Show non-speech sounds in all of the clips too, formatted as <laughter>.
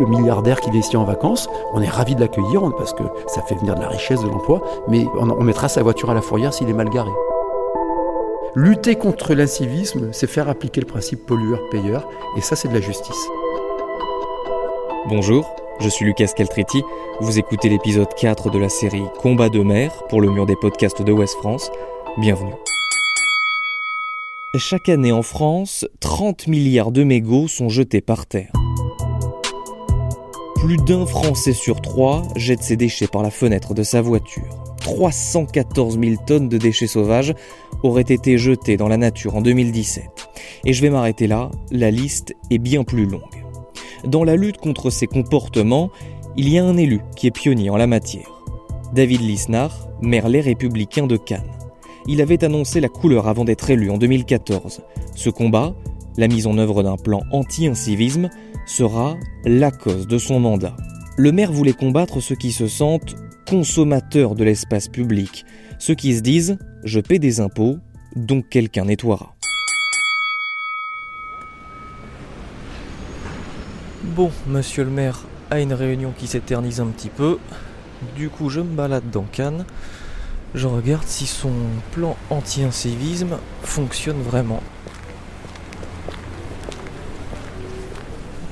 le milliardaire qui vient ici en vacances, on est ravi de l'accueillir parce que ça fait venir de la richesse, de l'emploi, mais on mettra sa voiture à la fourrière s'il est mal garé. Lutter contre l'incivisme, c'est faire appliquer le principe pollueur-payeur, et ça c'est de la justice. Bonjour, je suis Lucas Caltretti, vous écoutez l'épisode 4 de la série Combat de mer pour le mur des podcasts de West France. Bienvenue. Chaque année en France, 30 milliards de mégots sont jetés par terre. Plus d'un Français sur trois jette ses déchets par la fenêtre de sa voiture. 314 000 tonnes de déchets sauvages auraient été jetés dans la nature en 2017. Et je vais m'arrêter là, la liste est bien plus longue. Dans la lutte contre ces comportements, il y a un élu qui est pionnier en la matière. David Lisnard, maire Les Républicains de Cannes. Il avait annoncé la couleur avant d'être élu en 2014. Ce combat, la mise en œuvre d'un plan anti-incivisme, sera la cause de son mandat. Le maire voulait combattre ceux qui se sentent consommateurs de l'espace public, ceux qui se disent je paie des impôts, donc quelqu'un nettoiera. Bon, monsieur le maire a une réunion qui s'éternise un petit peu. Du coup, je me balade dans Cannes. Je regarde si son plan anti-incivisme fonctionne vraiment.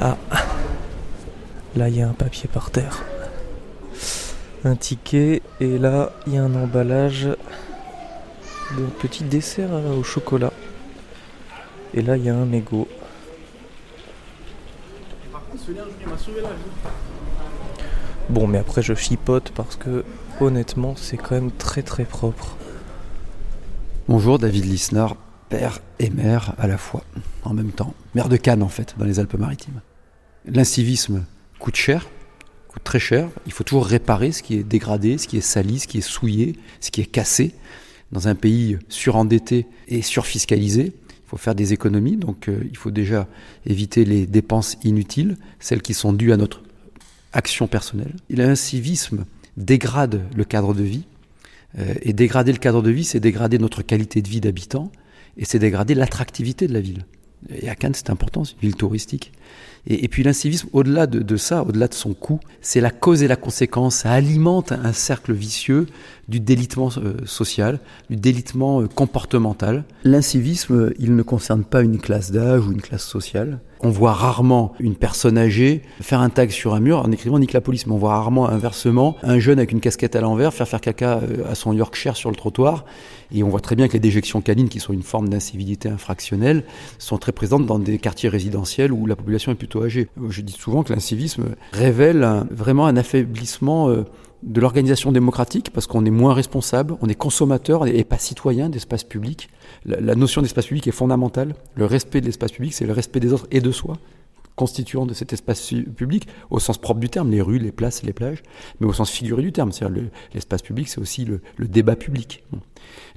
Ah, là il y a un papier par terre un ticket et là il y a un emballage de petit dessert au chocolat. Et là il y a un mégot. Bon mais après je chipote parce que honnêtement c'est quand même très très propre. Bonjour David Lisnard, père et mère à la fois, en même temps. Mère de Cannes en fait, dans les Alpes-Maritimes. L'incivisme coûte cher, très cher. Il faut toujours réparer ce qui est dégradé, ce qui est sali, ce qui est souillé, ce qui est cassé. Dans un pays surendetté et surfiscalisé, il faut faire des économies, donc euh, il faut déjà éviter les dépenses inutiles, celles qui sont dues à notre action personnelle. L'incivisme dégrade le cadre de vie, euh, et dégrader le cadre de vie, c'est dégrader notre qualité de vie d'habitant, et c'est dégrader l'attractivité de la ville. Et à Cannes, c'est important, c'est une ville touristique. Et, puis l'incivisme, au-delà de, ça, au-delà de son coût, c'est la cause et la conséquence. Ça alimente un cercle vicieux du délitement euh, social, du délitement euh, comportemental. L'incivisme, il ne concerne pas une classe d'âge ou une classe sociale. On voit rarement une personne âgée faire un tag sur un mur en écrivant nique la police, mais on voit rarement inversement un jeune avec une casquette à l'envers faire faire caca euh, à son Yorkshire sur le trottoir. Et on voit très bien que les déjections canines, qui sont une forme d'incivilité infractionnelle, sont très présentes dans des quartiers résidentiels où la population est plutôt Je dis souvent que l'incivisme révèle vraiment un affaiblissement euh, de l'organisation démocratique parce qu'on est moins responsable, on est consommateur et pas citoyen d'espace public. La, notion d'espace public est fondamentale. Le respect de l'espace public, c'est le respect des autres et de soi constituant de cet espace public, au sens propre du terme, les rues, les places, les plages, mais au sens figuré du terme. C'est-à-dire l'espace public, c'est aussi le, débat public,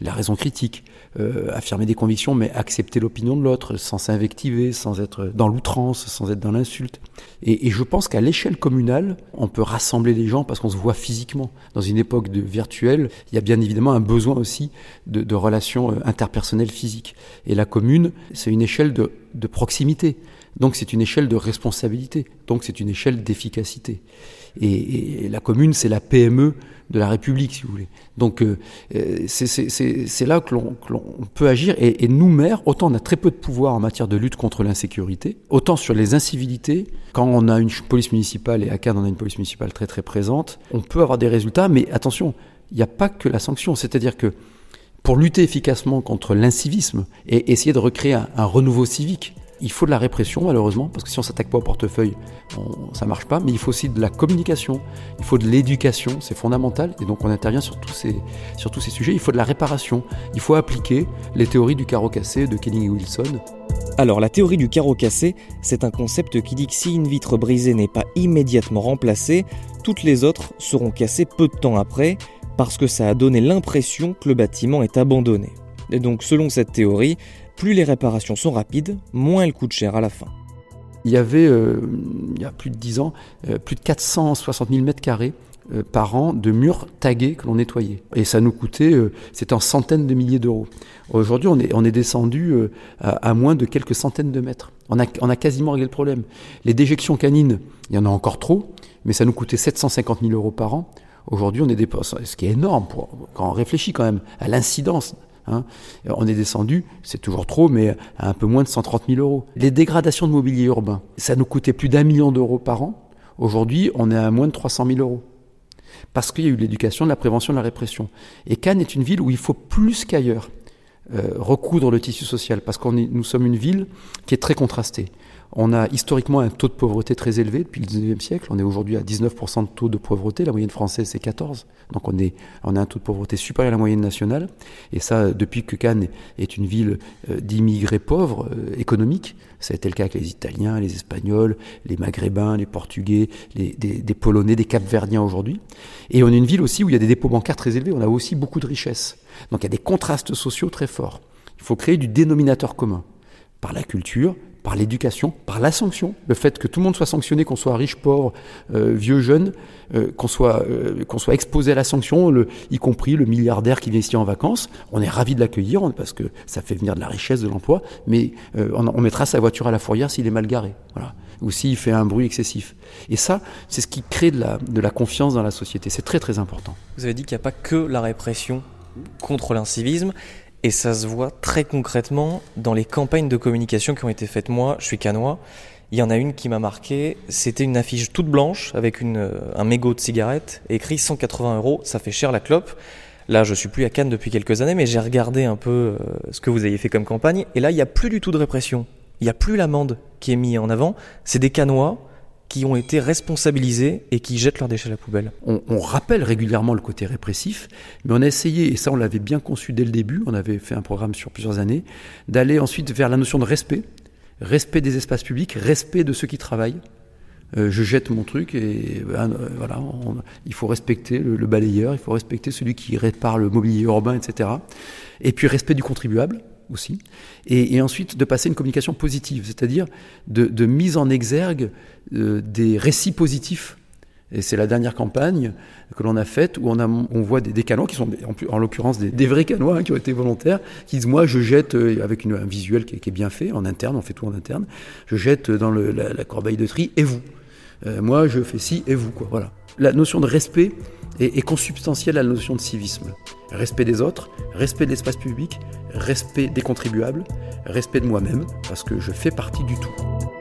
la raison critique, euh, affirmer des convictions, mais accepter l'opinion de l'autre, sans s'invectiver, sans être dans l'outrance, sans être dans l'insulte. Et, je pense qu'à l'échelle communale, on peut rassembler les gens parce qu'on se voit physiquement. Dans une époque de virtuelle, il y a bien évidemment un besoin aussi de, relations euh, interpersonnelles physiques. Et la commune, c'est une échelle de proximité. Donc c'est une échelle de responsabilité, donc c'est une échelle d'efficacité. Et, la commune, c'est la PME de la République, si vous voulez. Donc euh, euh, c'est là que l'on peut agir. Et, nous, maires, autant on a très peu de pouvoir en matière de lutte contre l'insécurité, autant sur les incivilités, quand on a une police municipale, et à Cannes on a une police municipale très très présente, on peut avoir des résultats, mais attention, il n'y a pas que la sanction. C'est-à-dire que pour lutter efficacement contre l'incivisme et essayer de recréer un renouveau civique, il faut de la répression, malheureusement, parce que si on s'attaque pas au portefeuille, on, ça marche pas. Mais il faut aussi de la communication, il faut de l'éducation, c'est fondamental. Et donc on intervient sur tous, ces, sujets. Il faut de la réparation, il faut appliquer les théories du carreau cassé de Kenning et Wilson. Alors la théorie du carreau cassé, c'est un concept qui dit que si une vitre brisée n'est pas immédiatement remplacée, toutes les autres seront cassées peu de temps après, parce que ça a donné l'impression que le bâtiment est abandonné. Et donc selon cette théorie, plus les réparations sont rapides, moins elles coûtent cher à la fin. Il y avait, euh, il y a plus de 10 ans, euh, plus de 460 000 mètres carrés euh, par an de murs tagués que l'on nettoyait. Et ça nous coûtait, c'était en centaines de milliers d'euros. Aujourd'hui, on est, descendu à, moins de quelques centaines de mètres. On a, quasiment réglé le problème. Les déjections canines, il y en a encore trop, mais ça nous coûtait 750 000 euros par an. Aujourd'hui, on est dépassé, ce qui est énorme quand on réfléchit quand même à l'incidence Hein. On est descendu, c'est toujours trop, mais à un peu moins de 130 000 euros. Les dégradations de mobilier urbain, ça nous coûtait plus d'un million d'euros par an. Aujourd'hui, on est à moins de 300 000 euros. Parce qu'il y a eu l'éducation, la prévention, la répression. Et Cannes est une ville où il faut plus qu'ailleurs euh, recoudre le tissu social, parce que nous sommes une ville qui est très contrastée. On a historiquement un taux de pauvreté très élevé depuis le 19e siècle. On est aujourd'hui à 19% de taux de pauvreté. La moyenne française, c'est 14. Donc on, est, on a un taux de pauvreté supérieur à la moyenne nationale. Et ça, depuis que Cannes est une ville euh, d'immigrés pauvres, euh, économiques, ça a été le cas avec les Italiens, les Espagnols, les Maghrébins, les Portugais, les, des, Polonais, des Capverdiens aujourd'hui. Et on est une ville aussi où il y a des dépôts bancaires très élevés. On a aussi beaucoup de richesses. Donc il y a des contrastes sociaux très forts. Il faut créer du dénominateur commun par la culture, par l'éducation, par la sanction, le fait que tout le monde soit sanctionné, qu'on soit riche, pauvre, euh, vieux, jeune, euh, qu'on soit, euh, qu'on soit exposé à la sanction, y compris le milliardaire qui vient ici en vacances, on est ravi de l'accueillir parce que ça fait venir de la richesse, de l'emploi, mais on, on, mettra sa voiture à la fourrière s'il est mal garé, voilà, ou s'il fait un bruit excessif. Et ça, c'est ce qui crée de la, de la confiance dans la société. C'est très très important. Vous avez dit qu'il n'y a pas que la répression contre l'incivisme. Et ça se voit très concrètement dans les campagnes de communication qui ont été faites. Moi, je suis canois. Il y en a une qui m'a marqué. C'était une affiche toute blanche avec une, euh, un mégot de cigarette écrit 180 euros. Ça fait cher la clope. Là, je suis plus à Cannes depuis quelques années, mais j'ai regardé un peu euh, ce que vous avez fait comme campagne. Et là, il n'y a plus du tout de répression. Il n'y a plus l'amende qui est mise en avant. C'est des canois qui ont été responsabilisés et qui jettent leurs déchets à la poubelle. On, on, rappelle régulièrement le côté répressif, mais on a essayé, et ça on l'avait bien conçu dès le début, on avait fait un programme sur plusieurs années, d'aller ensuite vers la notion de respect, respect des espaces publics, respect de ceux qui travaillent. Euh, je jette mon truc et ben, euh, voilà, il faut respecter le, le, balayeur, il faut respecter celui qui répare le mobilier urbain, etc. Et puis respect du contribuable aussi, et, et, ensuite de passer une communication positive, c'est-à-dire de, de, mise en exergue des récits positifs. Et c'est la dernière campagne que l'on a faite où on, voit des, des canois qui sont, en, en l'occurrence, des, vrais canois hein, qui ont été volontaires, qui disent Moi, je jette, euh, avec une, un visuel qui, est bien fait, en interne, on fait tout en interne, je jette dans la, corbeille de tri, et vous? Euh, Moi, je fais ci, et vous, quoi. Voilà. La notion de respect est consubstantielle à la notion de civisme. Respect des autres, respect de l'espace public, respect des contribuables, respect de moi-même, parce que je fais partie du tout.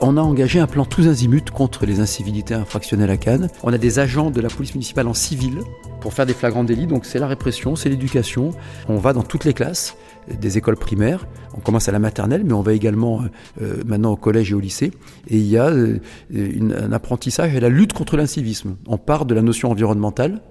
On a engagé un plan tous azimuts contre les incivilités infractionnelles à Cannes. On a des agents de la police municipale en civil pour faire des flagrants délits. Donc c'est la répression, c'est l'éducation. On va dans toutes les classes des écoles primaires. On commence à la maternelle, mais on va également euh, maintenant au collège et au lycée. Et il y a euh, un apprentissage et la lutte contre l'incivisme. On part de la notion environnementale,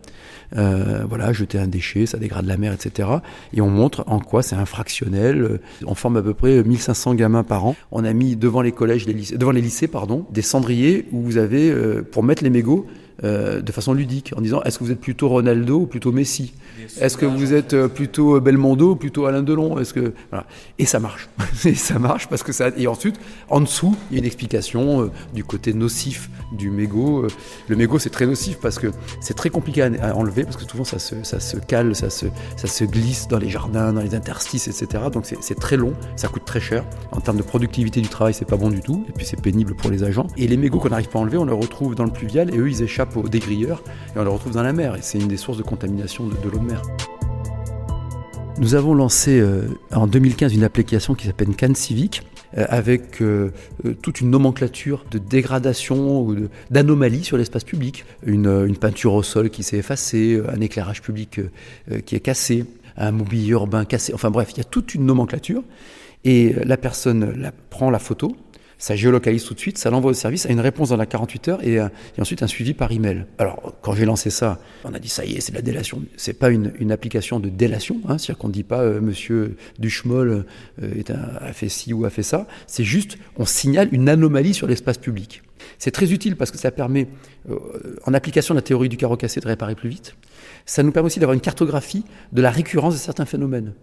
euh, voilà, jeter un déchet, ça dégrade la mer, etc. Et on montre en quoi c'est infractionnel. On forme à peu près 1500 gamins par an. On a mis devant les collèges, lycées, devant les lycées, pardon, des cendriers où vous avez, euh, pour mettre les mégots, euh, de façon ludique, en disant est-ce que vous êtes plutôt Ronaldo ou plutôt Messi? Est-ce que vous êtes euh, plutôt Belmondo ou plutôt Alain Delon? Est-ce que voilà. Et ça marche, <laughs> et ça marche parce que ça. Et ensuite, en dessous, il y a une explication euh, du côté nocif du mégot. Euh, le mégot, c'est très nocif parce que c'est très compliqué à, à, enlever parce que souvent ça se, ça se cale, ça se, ça se glisse dans les jardins, dans les interstices, etc. Donc c'est très long, ça coûte très cher. En termes de productivité du travail, c'est pas bon du tout. Et puis c'est pénible pour les agents. Et les mégots qu'on n'arrive pas à enlever, on les retrouve dans le pluvial et eux, ils échappent aux dégrilleurs et on le retrouve dans la mer. Et c'est une des sources de contamination de, l'eau de mer. Nous avons lancé euh, en 2015 une application qui s'appelle Cannes Civique euh, avec euh, toute une nomenclature de dégradation ou d'anomalies sur l'espace public. Une, peinture au sol qui s'est effacée, un éclairage public euh, qui est cassé, un mobilier urbain cassé. Enfin bref, il y a toute une nomenclature. Et la personne prend la photo, ça géolocalise tout de suite, ça l'envoie au service, a une réponse dans la 48 heures et, et ensuite un suivi par email. Alors, quand j'ai lancé ça, on a dit ça y est, c'est de la délation. C'est pas une, une, application de délation, hein, c'est-à-dire qu'on ne dit pas euh, Monsieur Duchemol euh, un, a fait ci ou a fait ça. C'est juste, on signale une anomalie sur l'espace public. C'est très utile parce que ça permet, euh, en application de la théorie du carreau cassé, de réparer plus vite. Ça nous permet aussi d'avoir une cartographie de la récurrence de certains phénomènes.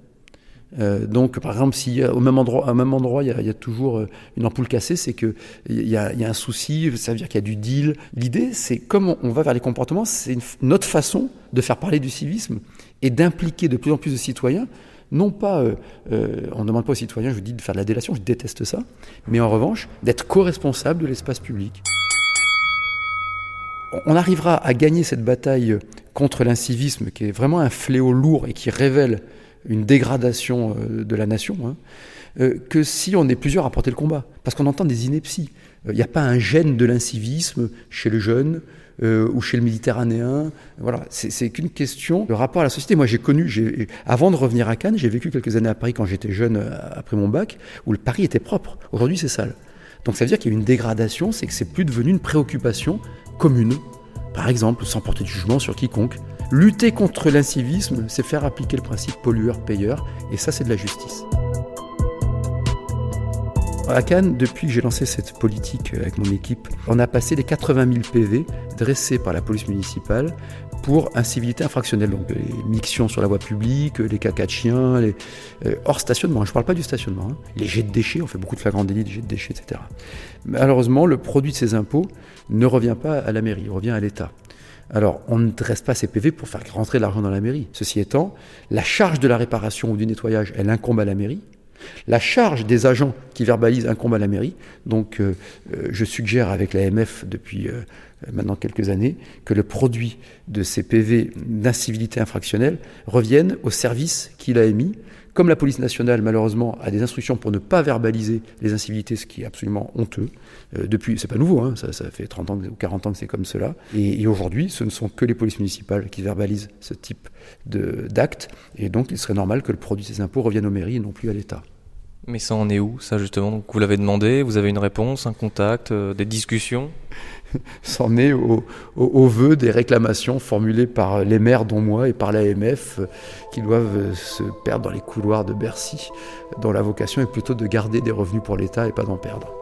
Euh, donc, par exemple, si au même endroit, à même endroit, il y, a, toujours euh, une ampoule cassée, c'est que il y, a, un souci. Ça veut dire qu'il y a du deal. L'idée, c'est comme on va vers les comportements, c'est une, autre façon de faire parler du civisme et d'impliquer de plus en plus de citoyens. Non pas, euh, on ne demande pas aux citoyens, je vous dis, de faire de la délation, je déteste ça, mais en revanche, d'être co-responsable de l'espace public. On arrivera à gagner cette bataille contre l'incivisme, qui est vraiment un fléau lourd et qui révèle une dégradation euh, de la nation, hein, euh, que si on est plusieurs à porter le combat. Parce qu'on entend des inepties. Il euh, n'y a pas un gène de l'incivisme chez le jeune ou chez le méditerranéen. Voilà, c'est qu'une question de rapport à la société. Moi, j'ai connu, avant de revenir à Cannes, j'ai vécu quelques années à Paris quand j'étais jeune, après mon bac, où le Paris était propre. Aujourd'hui, c'est sale. Donc ça veut dire qu'il y a une dégradation, c'est que c'est plus devenu une préoccupation commune. Par exemple, sans porter de jugement sur quiconque. Lutter contre l'incivisme, c'est faire appliquer le principe pollueur-payeur, et ça c'est de la justice. À Cannes, depuis que j'ai lancé cette politique avec mon équipe, on a passé les 80 000 PV dressés par la police municipale pour incivilité infractionnelle, donc les mictions sur la voie publique, les caca de chiens, les, euh, hors stationnement, je ne parle pas du stationnement, hein. les jets de déchets, on fait beaucoup de flagrants délits, des jets de déchets, etc. Malheureusement, le produit de ces impôts ne revient pas à la mairie, il revient à l'État. Alors, on ne dresse pas ces PV pour faire rentrer l'argent dans la mairie. Ceci étant, la charge de la réparation ou du nettoyage, elle incombe à la mairie. La charge des agents qui verbalisent incombe à la mairie. Donc, euh, euh, je suggère avec l'AMF depuis euh, maintenant quelques années que le produit de ces PV d'incivilité infractionnelle revienne au service qu'il a émis comme la police nationale, malheureusement, a des instructions pour ne pas verbaliser les incivilités, ce qui est absolument honteux, euh, depuis, c'est pas nouveau, hein, ça, fait 30 ans ou 40 ans que c'est comme cela, et, aujourd'hui, ce ne sont que les polices municipales qui verbalisent ce type d'actes, et donc il serait normal que le produit de ces impôts revienne aux mairies et non plus à l'État. Mais ça en est où, ça justement? Vous l'avez demandé, vous avez une réponse, un contact, euh, des discussions? <laughs> C'en est au, au, vœu des réclamations formulées par les maires, dont moi, et par l'AMF, euh, qui doivent euh, se perdre dans les couloirs de Bercy, dont la vocation est plutôt de garder des revenus pour l'État et pas d'en perdre.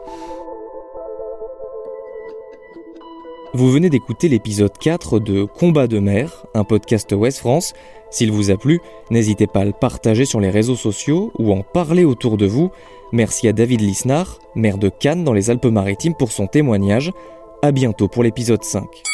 Vous venez d'écouter l'épisode 4 de Combat de mer, un podcast Ouest France. S'il vous a plu, n'hésitez pas à le partager sur les réseaux sociaux ou en parler autour de vous. Merci à David Lisnard, maire de Cannes dans les Alpes-Maritimes pour son témoignage. À bientôt pour l'épisode 5.